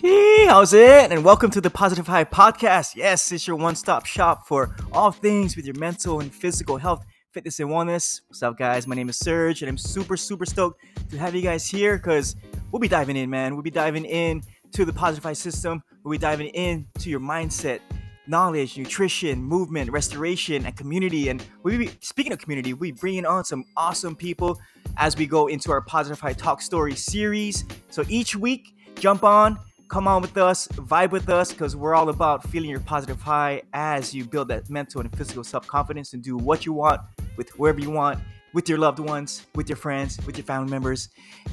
How's it? And welcome to the Positive High Podcast. Yes, it's your one stop shop for all things with your mental and physical health, fitness, and wellness. What's up, guys? My name is Serge, and I'm super, super stoked to have you guys here because we'll be diving in, man. We'll be diving in to the Positive High system. We'll be diving in to your mindset, knowledge, nutrition, movement, restoration, and community. And we be speaking of community, we bringing on some awesome people as we go into our Positive High Talk Story series. So each week, jump on come on with us, vibe with us, because we're all about feeling your positive high as you build that mental and physical self confidence and do what you want with whoever you want, with your loved ones, with your friends, with your family members,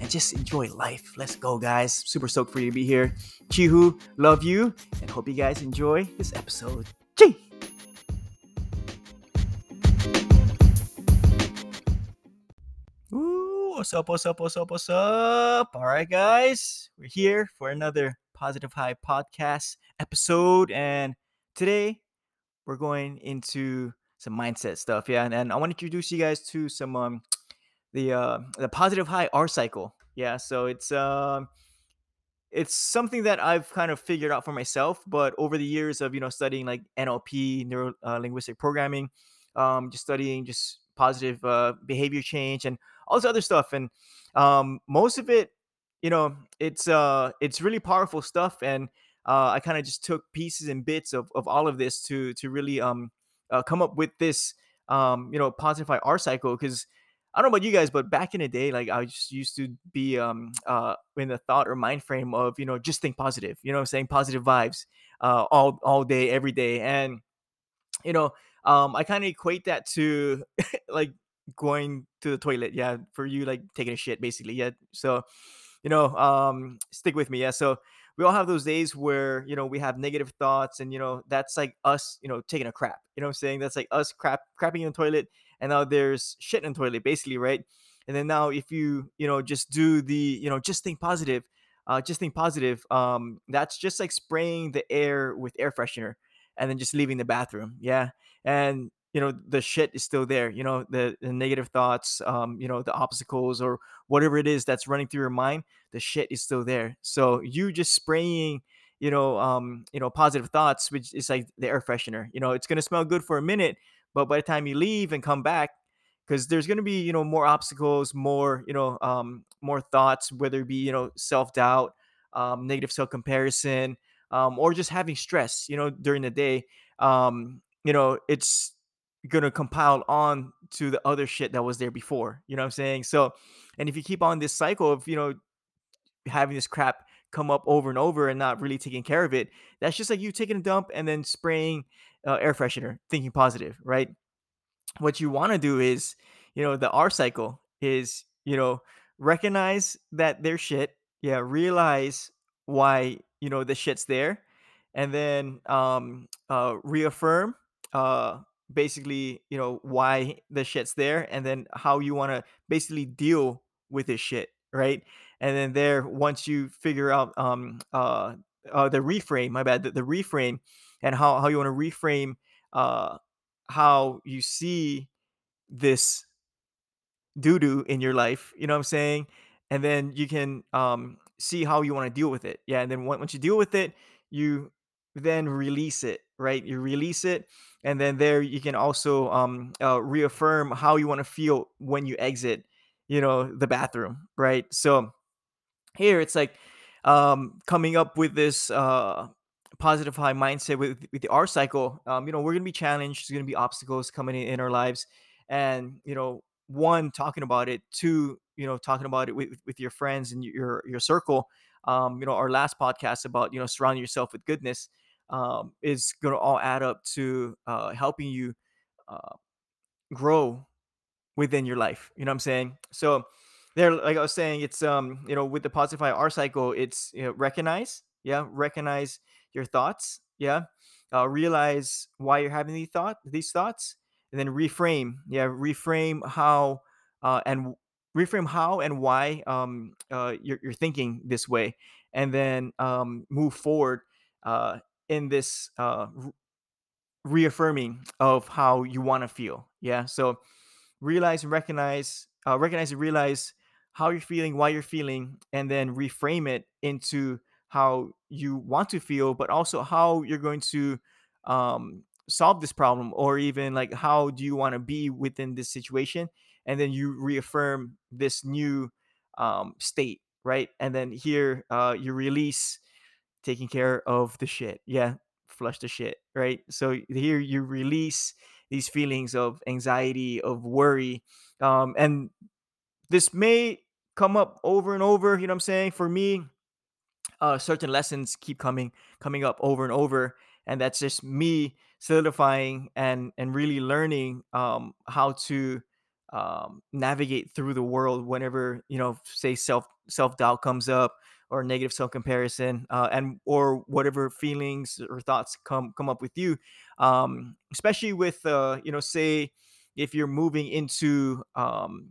and just enjoy life. Let's go, guys. Super stoked for you to be here. Chihu, love you, and hope you guys enjoy this episode. Gee! What's up, what's up, what's up, what's up? All right, guys, we're here for another Positive High podcast episode. And today we're going into some mindset stuff. Yeah. And, and I want to introduce you guys to some, um, the, uh, the positive high R cycle. Yeah. So it's, um, it's something that I've kind of figured out for myself, but over the years of, you know, studying like NLP, neuro uh, linguistic programming, um, just studying just positive uh, behavior change and all this other stuff. And um, most of it you know, it's uh it's really powerful stuff and uh, I kind of just took pieces and bits of, of all of this to to really um uh, come up with this um you know positive R cycle because I don't know about you guys, but back in the day, like I just used to be um uh in the thought or mind frame of you know just think positive, you know, saying positive vibes uh all all day every day, and you know um I kind of equate that to like going to the toilet, yeah, for you like taking a shit basically, yeah. So you know, um, stick with me. Yeah. So we all have those days where, you know, we have negative thoughts and, you know, that's like us, you know, taking a crap. You know I'm saying? That's like us crap crapping in the toilet. And now there's shit in the toilet, basically, right? And then now if you, you know, just do the, you know, just think positive, uh, just think positive. Um, that's just like spraying the air with air freshener and then just leaving the bathroom. Yeah. And you know the shit is still there you know the, the negative thoughts um you know the obstacles or whatever it is that's running through your mind the shit is still there so you just spraying you know um you know positive thoughts which is like the air freshener you know it's going to smell good for a minute but by the time you leave and come back because there's going to be you know more obstacles more you know um more thoughts whether it be you know self-doubt um negative self-comparison um or just having stress you know during the day um you know it's gonna compile on to the other shit that was there before. You know what I'm saying? So, and if you keep on this cycle of you know having this crap come up over and over and not really taking care of it, that's just like you taking a dump and then spraying uh, air freshener, thinking positive, right? What you want to do is, you know, the R cycle is, you know, recognize that there's shit. Yeah, realize why you know the shit's there, and then um, uh, reaffirm uh, basically you know why the shit's there and then how you want to basically deal with this shit right? And then there once you figure out um uh, uh the reframe my bad the, the reframe and how how you want to reframe uh how you see this doo-doo in your life you know what i'm saying? And then you can um see how you want to deal with it yeah and then once you deal with it you then release it right? You release it and then there you can also um, uh, reaffirm how you want to feel when you exit you know the bathroom right? So here it's like um, coming up with this uh, positive high mindset with, with the R cycle um, you know we're gonna be challenged there's gonna be obstacles coming in, in our lives and you know one talking about it two you know talking about it with, with your friends and your your circle um, you know our last podcast about you know surrounding yourself with goodness um, is going to all add up to uh, helping you uh, grow within your life. You know what I'm saying? So there, like I was saying, it's um, you know, with the positive R cycle, it's you know, recognize, yeah, recognize your thoughts, yeah, uh, realize why you're having these thought these thoughts, and then reframe, yeah, reframe how uh, and reframe how and why um, uh, you're, you're thinking this way, and then um, move forward uh, in this uh, reaffirming of how you want to feel. Yeah. So realize and recognize, uh, recognize and realize how you're feeling, why you're feeling, and then reframe it into how you want to feel, but also how you're going to um, solve this problem, or even like how do you want to be within this situation, and then you reaffirm this new um, state, right? And then here uh, you release taking care of the shit. Yeah, flush the shit, right? So here you release these feelings of anxiety, of worry, um, and this may come up over and over. You know what I'm saying? For me, uh, certain lessons keep coming coming up over and over, and that's just me solidifying and and really learning um, how to um, navigate through the world whenever you know, say self self doubt comes up or negative self comparison, uh, and or whatever feelings or thoughts come come up with you, um, especially with uh, you know, say if you're moving into um,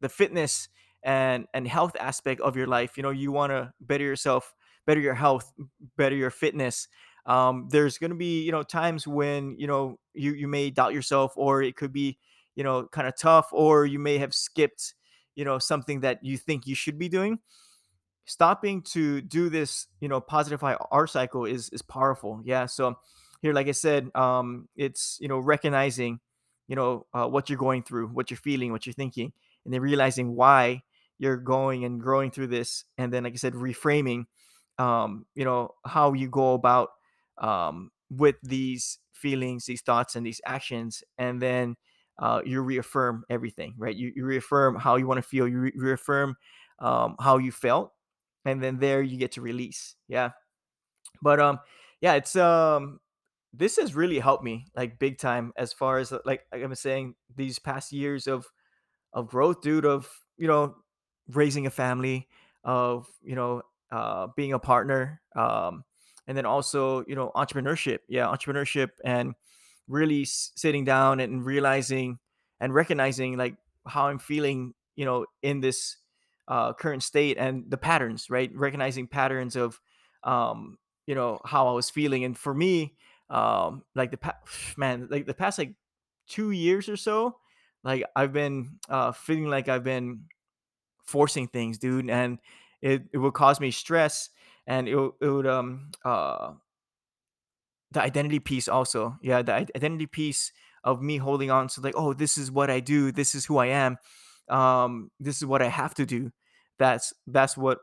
the fitness and and health aspect of your life you know you want to better yourself better your health better your fitness um, there's going to be you know times when you know you you may doubt yourself or it could be you know kind of tough or you may have skipped you know something that you think you should be doing stopping to do this you know positive r cycle is is powerful yeah so here like i said um it's you know recognizing you know uh, what you're going through what you're feeling what you're thinking and then realizing why you're going and growing through this and then like i said reframing um you know how you go about um with these feelings these thoughts and these actions and then uh, you reaffirm everything right you, you reaffirm how you want to feel you re- reaffirm um, how you felt and then there you get to release yeah but um yeah it's um this has really helped me like big time as far as like, like i'm saying these past years of of growth, dude, of, you know, raising a family, of, you know, uh, being a partner, um, and then also, you know, entrepreneurship. Yeah, entrepreneurship and really sitting down and realizing and recognizing like how I'm feeling, you know, in this uh, current state and the patterns, right? Recognizing patterns of, um, you know, how I was feeling. And for me, um, like the pa- man, like the past like two years or so, like I've been uh, feeling like I've been forcing things, dude, and it, it would cause me stress, and it, it would um uh the identity piece also, yeah, the identity piece of me holding on to like, oh, this is what I do, this is who I am, um, this is what I have to do. That's that's what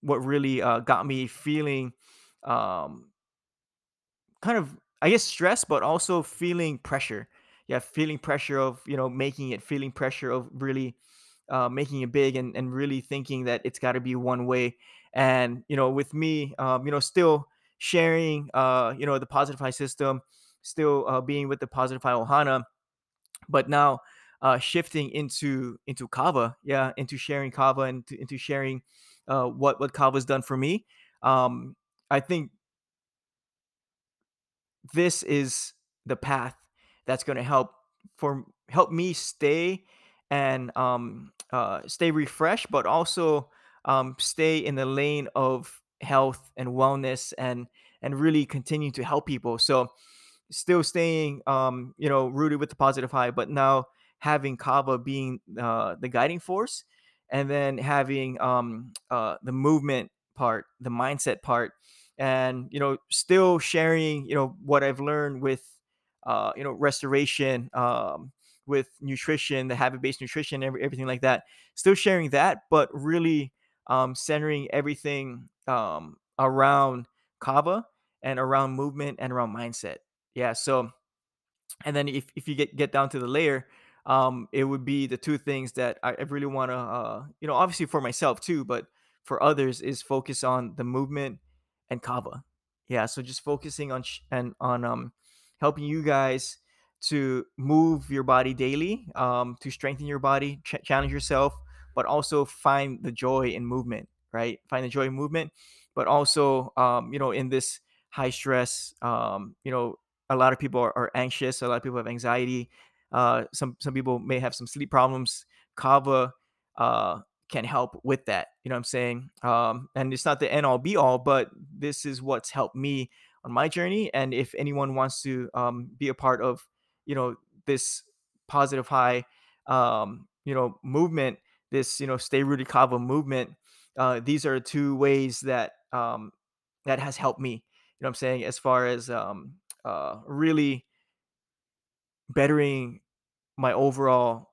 what really uh, got me feeling um kind of I guess stress, but also feeling pressure. Yeah, feeling pressure of you know making it, feeling pressure of really uh, making it big, and and really thinking that it's got to be one way. And you know, with me, um, you know, still sharing, uh, you know, the positive high system, still uh, being with the positive high ohana, but now uh, shifting into into kava, yeah, into sharing kava and into, into sharing uh, what what kava's done for me. Um, I think this is the path that's going to help for help me stay and um uh stay refreshed but also um stay in the lane of health and wellness and and really continue to help people. So still staying um you know rooted with the positive high but now having kava being uh the guiding force and then having um uh the movement part the mindset part and you know still sharing you know what i've learned with uh you know restoration um with nutrition the habit based nutrition every, everything like that still sharing that but really um centering everything um around kava and around movement and around mindset. Yeah so and then if, if you get get down to the layer um it would be the two things that i, I really want to uh you know obviously for myself too but for others is focus on the movement and kava. Yeah so just focusing on sh- and on um helping you guys to move your body daily um to strengthen your body ch- challenge yourself but also find the joy in movement right find the joy in movement but also um you know in this high stress um you know a lot of people are, are anxious. A lot of people have anxiety. Uh, some some people may have some sleep problems. Kava uh, can help with that. You know what I'm saying? Um, and it's not the end all be all, but this is what's helped me on my journey. And if anyone wants to um, be a part of, you know, this positive high, um, you know, movement, this you know, stay rooted Kava movement. Uh, these are two ways that um, that has helped me. You know what I'm saying? As far as um uh really bettering my overall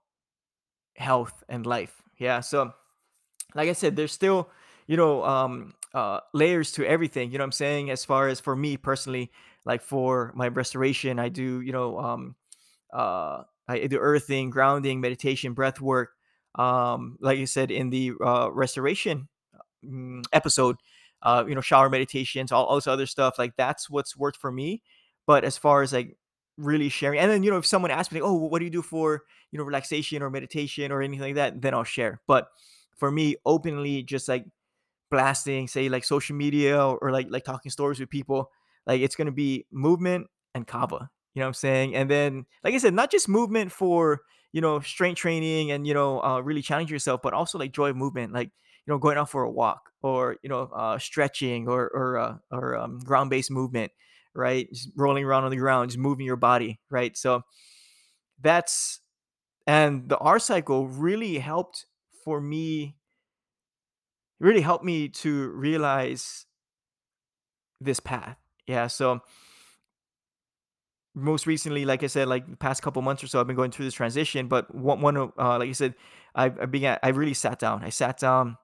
health and life. Yeah. So like I said, there's still, you know, um, uh, layers to everything. You know I'm saying? As far as for me personally, like for my restoration, I do, you know, um, uh, I do earthing, grounding, meditation, breath work. Um, like you said in the uh, restoration mm, episode, uh, you know, shower meditations, all, all this other stuff. Like that's what's worked for me. But as far as like really sharing, and then you know, if someone asks me, like, "Oh, what do you do for you know relaxation or meditation or anything like that?" Then I'll share. But for me, openly, just like blasting, say like social media or, or like like talking stories with people, like it's gonna be movement and kava. You know what I'm saying? And then, like I said, not just movement for you know strength training and you know uh, really challenge yourself, but also like joy of movement, like you know going out for a walk or you know uh, stretching or or uh, or um, ground based movement, right? Just rolling around on the ground, just moving your body, right? So that's and the R cycle really helped for me really helped me to realize this path. Yeah. So most recently, like I said, like the past couple months or so, I've been going through this transition. But one, one uh, like I said, I, I began, I really sat down. I sat down.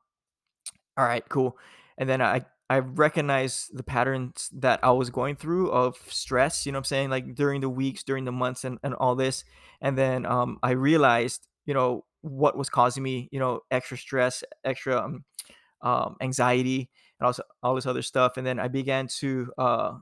All right, cool. And then I, I recognized the patterns that I was going through of stress. You know I'm saying? Like during the weeks, during the months, and, and all this. And then um, I realized, you know, what was causing me, you know, extra stress, extra um, um, anxiety, and also all this other stuff. And then I began to uh,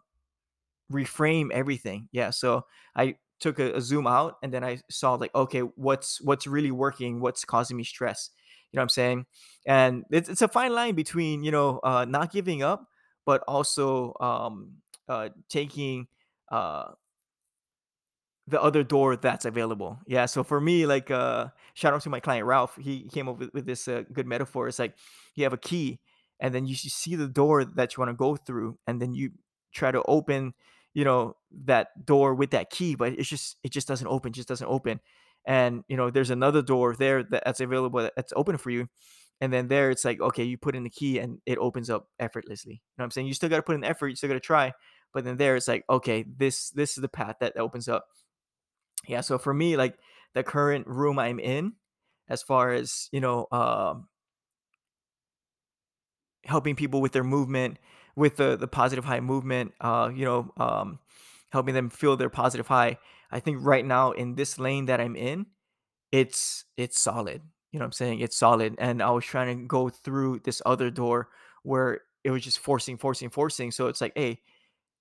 reframe everything. Yeah. So I took a, a zoom out and then I saw like, okay, what's what's really working? What's causing me stress? You know what I'm saying? And it's, it's a fine line between, you know, uh, not giving up, but also um, uh, taking uh, the other door that's available. Yeah. So for me, like, uh, shout out to my client Ralph. He came up with, with this uh, good metaphor. It's like you have a key, and then you see the door that you want to go through, and then you try to open, you know, that door with that key, but it's just it just doesn't open, just doesn't open. And you know, there's another door there that's available that's open for you. And then there it's like, okay, you put in the key and it opens up effortlessly. You know what I'm saying? You still gotta put in effort, you still gotta try. But then there it's like, okay, this this is the path that opens up yeah so for me like the current room i'm in as far as you know um helping people with their movement with the the positive high movement uh you know um helping them feel their positive high. I think right now in this lane that i'm in it's it's solid. You know what i'm saying? It's solid. And i was trying to go through this other door where it was just forcing forcing forcing. So it's like hey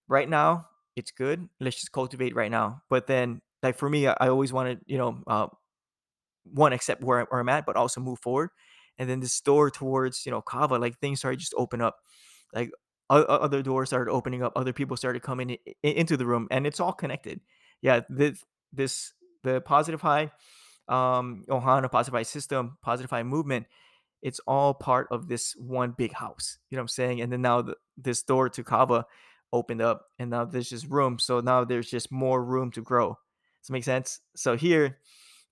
right now it's good. Let's just cultivate right now. But then like for me i, always wanted you know uh, one accept where, where i'm at but also move forward. And then this door towards you know kava like things started just open up. Like other doors started opening up other people started coming i- i- into the room and it's all connected yeah this this the positive high um ohana positive high system positive high movement it's all part of this one big house. You know what I'm saying? And then now the, this door to Kava opened up, and now there's just room. So now there's just more room to grow. Does that make sense? So here,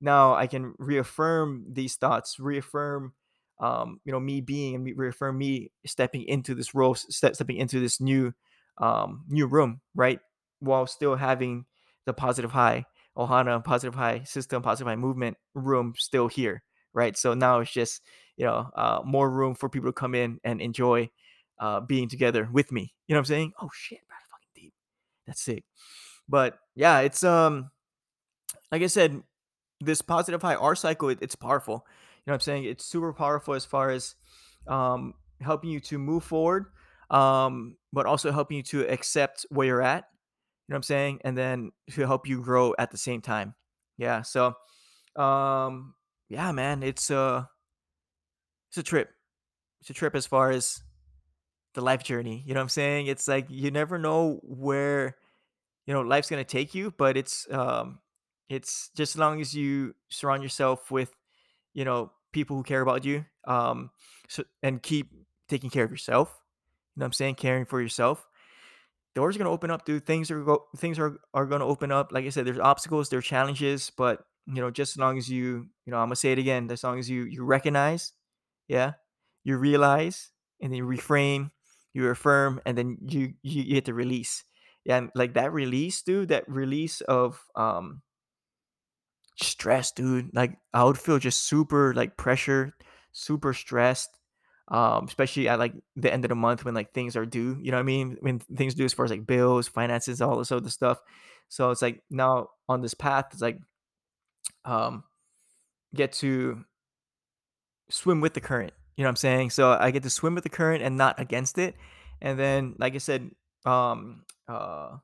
now I can reaffirm these thoughts, reaffirm, um, you know, me being and me- me stepping into this role, step, stepping into this new, um, new room, right? While still having the positive high, Ohana, positive high system, positive high movement room still here, right? So now it's just you know, uh, more room for people to come in and enjoy uh, being together with me. You know what I'm saying? Oh shit, that's fucking deep. That's sick. But yeah, it's um, like I said, this positive high R cycle, it, it's powerful. Know what I'm saying? It's super powerful as far as um, helping you to move forward, um, but also helping you to accept where you're at. You know what I'm saying? And then to help you grow at the same time. Yeah. So, um, yeah, man, it's uh, it's a trip. It's a trip as far as the life journey. You know what I'm saying? It's like you never know where you know life's gonna take you, but it's um it's just as long as you surround yourself with you know people who care about you, um, so and keep taking care of yourself. You know what I'm saying? Caring for yourself. Doors are gonna open up, dude. Things are go things are are gonna open up. Like I said, there's obstacles, there are challenges, but you know, just as long as you, you know, I'm gonna say it again, as long as you you recognize, yeah, you realize, and then you reframe, you affirm, and then you you, you hit the release. Yeah, and like that release, dude. That release of um stress, dude. Like I would feel just super like pressure, super stressed. Um, especially at like the end of the month when like things are due. You know what I mean? When things due as far as like bills, finances, all this other stuff. So it's like now on this path, it's like um get to swim with the current. You know what I'm saying? So I get to swim with the current and not against it. And then, like I said, um, uh,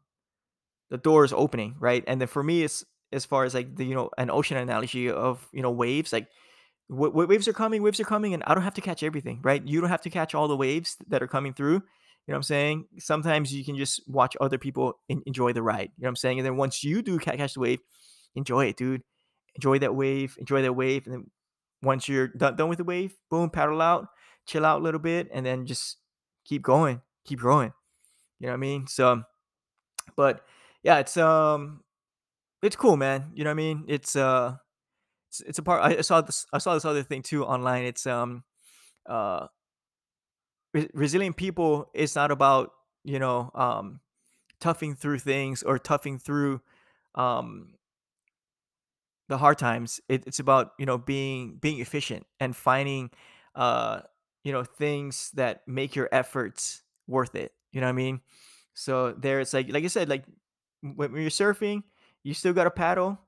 the door is opening, right? And then for me, it's as far as like the you know an ocean analogy of you know waves, like w- w- waves are coming, waves are coming, and I don't have to catch everything, right? You don't have to catch all the waves that are coming through. You know what I'm saying? Sometimes you can just watch other people en- enjoy the ride. You know what I'm saying? And then once you do ca- catch the wave, enjoy it, dude. Enjoy that wave, enjoy that wave, and then once you're done, done with the wave, boom, paddle out, chill out a little bit, and then just keep going, keep growing. You know what I mean? So, but yeah, it's um, it's cool, man. You know what I mean? It's uh, it's, it's a part. I, saw this. I saw this other thing too online. It's um, uh, re- resilient people. It's not about you know um, toughing through things or toughing through um the hard times it, it's about you know being being efficient and finding uh you know things that make your efforts worth it you know what i mean so there it's like like i said like when you're surfing you still got to paddle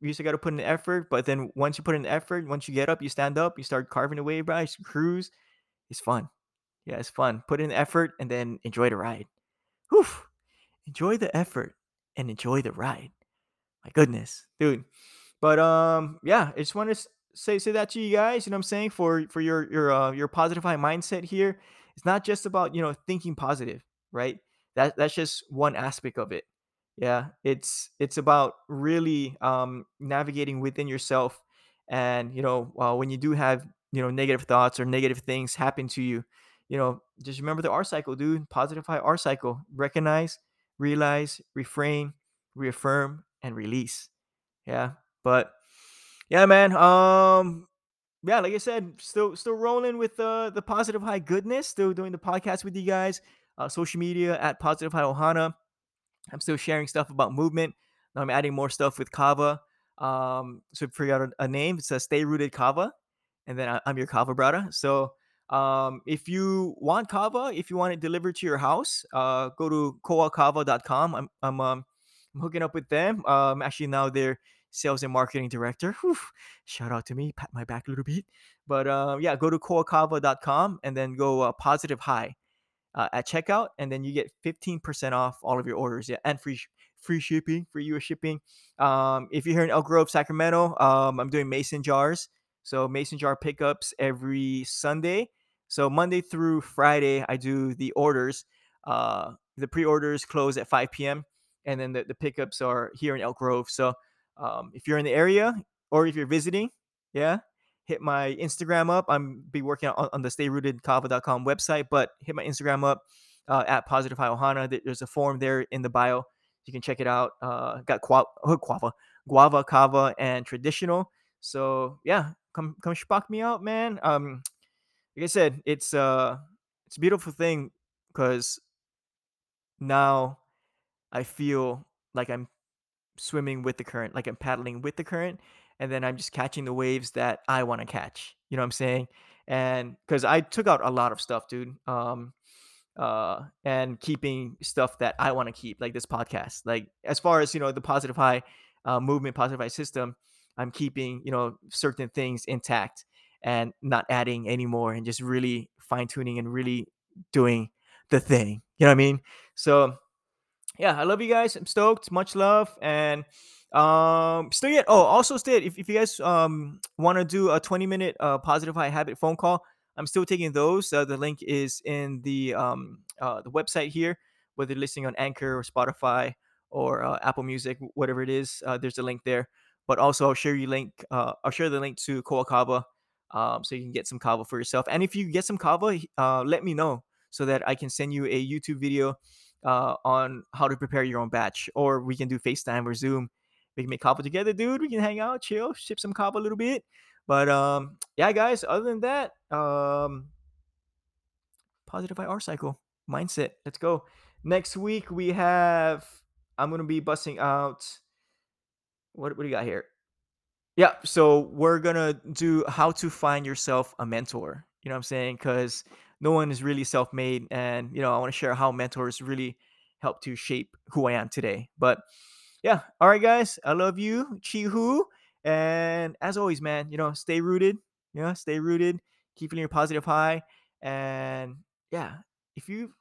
you still got to put in effort but then once you put in effort once you get up you stand up you start carving away bro you cruise it's fun yeah it's fun put in effort and then enjoy the ride Whew. enjoy the effort and enjoy the ride my goodness dude but um, yeah, I just want to say say that to you guys. You know what I'm saying for for your your uh, your positive high mindset here. It's not just about you know thinking positive, right? That that's just one aspect of it. Yeah, it's it's about really um, navigating within yourself, and you know uh, when you do have you know negative thoughts or negative things happen to you, you know just remember the R cycle, dude. Positive high R cycle. Recognize, realize, refrain, reaffirm, and release. Yeah, but yeah, man. Um, yeah, like I said, still still rolling with uh, the positive high goodness. Still doing the podcast with you guys. Uh, social media at positive high ohana. I'm still sharing stuff about movement. Now I'm adding more stuff with Kava. Um, so figure out a, a name. It's a Stay Rooted Kava, and then I, I'm your Kava brother. So um, if you want Kava, if you want it delivered to your house, uh, go to koakava.com. I'm I'm um, I'm hooking up with them. Um, actually now their sales and marketing director. Whew, shout out to me, pat my back a little bit. But um, yeah, go to koakava.com and then go uh, positive high uh, at checkout, and then you get 15% off all of your orders. Yeah, and free free shipping, free US shipping. Um, if you're here in Elk Grove, Sacramento, um, I'm doing mason jars. So mason jar pickups every Sunday. So Monday through Friday, I do the orders. Uh, the pre-orders close at 5 p.m. and then the, the pickups are here in Elk Grove. So um, if you're in the area or if you're visiting, yeah, hit my Instagram up. I'm be working on, on the stayrootedkava.com website, but hit my Instagram up uh, at positive ohana. There's a form there in the bio. You can check it out. Uh, got guava, guava, guava, kava, and traditional. So yeah, come come spock me out, man. Um, like I said, it's uh it's a beautiful thing because now I feel like I'm swimming with the current, like I'm paddling with the current, and then I'm just catching the waves that I want to catch. You know what I'm saying? And because I took out a lot of stuff, dude. Um, uh, and keeping stuff that I want to keep, like this podcast. Like as far as you know, the positive high uh, movement, positive high system, I'm keeping you know certain things intact and not adding anymore, and just really fine tuning and really doing the thing. You know what I mean? So yeah, I love you guys. I'm stoked. Much love. And um still yet oh also still if, if you guys um want to do a 20 minute uh positive high habit phone call i'm still taking those uh, the link is in the um uh the website here whether you're listening on anchor or spotify or uh, apple music whatever it is uh, there's a link there but also i'll share you link uh i'll share the link to koa kava um so you can get some kava for yourself and if you get some kava uh let me know so that i can send you a youtube video uh, on how to prepare your own batch, or we can do FaceTime or Zoom. We can make kava together, dude. We can hang out, chill, ship some kava a little bit. But um, yeah, guys. Other than that, um, positive IR cycle. mindset. Let's go. Next week we have. I'm gonna be busting out. What what do you got here? Yeah, so we're gonna do how to find yourself a mentor. You know what I'm saying? Because no one is really self-made, and you know I want to share how mentors really help to shape who I am today. But yeah, all right, guys, I love you, Chihu, and as always, man, you know, stay rooted. You know, stay rooted. Keep feeling your positive high, and yeah, if you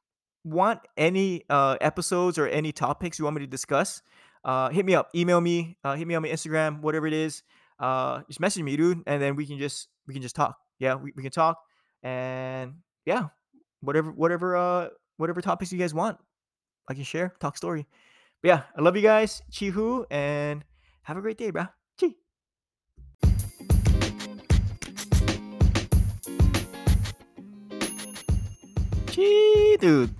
want any uh, episodes or any topics you want me to discuss, uh, hit me up, email me, uh, hit me on my Instagram, whatever it is uh, just message me, dude, and then we can just we can just talk. Yeah, we, we can talk, and yeah, whatever whatever uh whatever topics you guys want, I can share, talk story. But yeah, I love you guys, Chihu, and have a great day, bro. Chi, dude.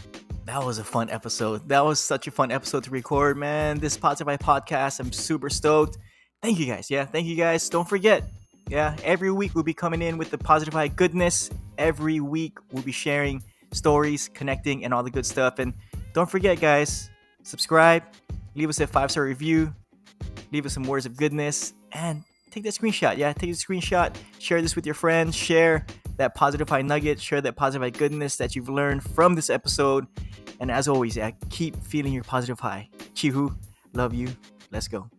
That was a fun episode. That was such a fun episode to record, man. This Spotify podcast, I'm super stoked thank you guys. Yeah, thank you guys. Don't forget, yeah, every week we'll be coming in with the positive high goodness. Every week we'll be sharing stories, connecting, and all the good stuff. And don't forget, guys, subscribe, leave us a five star review, leave us some words of goodness, and take that screenshot. Yeah, take a screenshot, share this with your friends, share that positive high nugget, share that positive high goodness that you've learned from this episode. And as always, yeah, keep feeling your positive high. Chihu, love you. Let's go.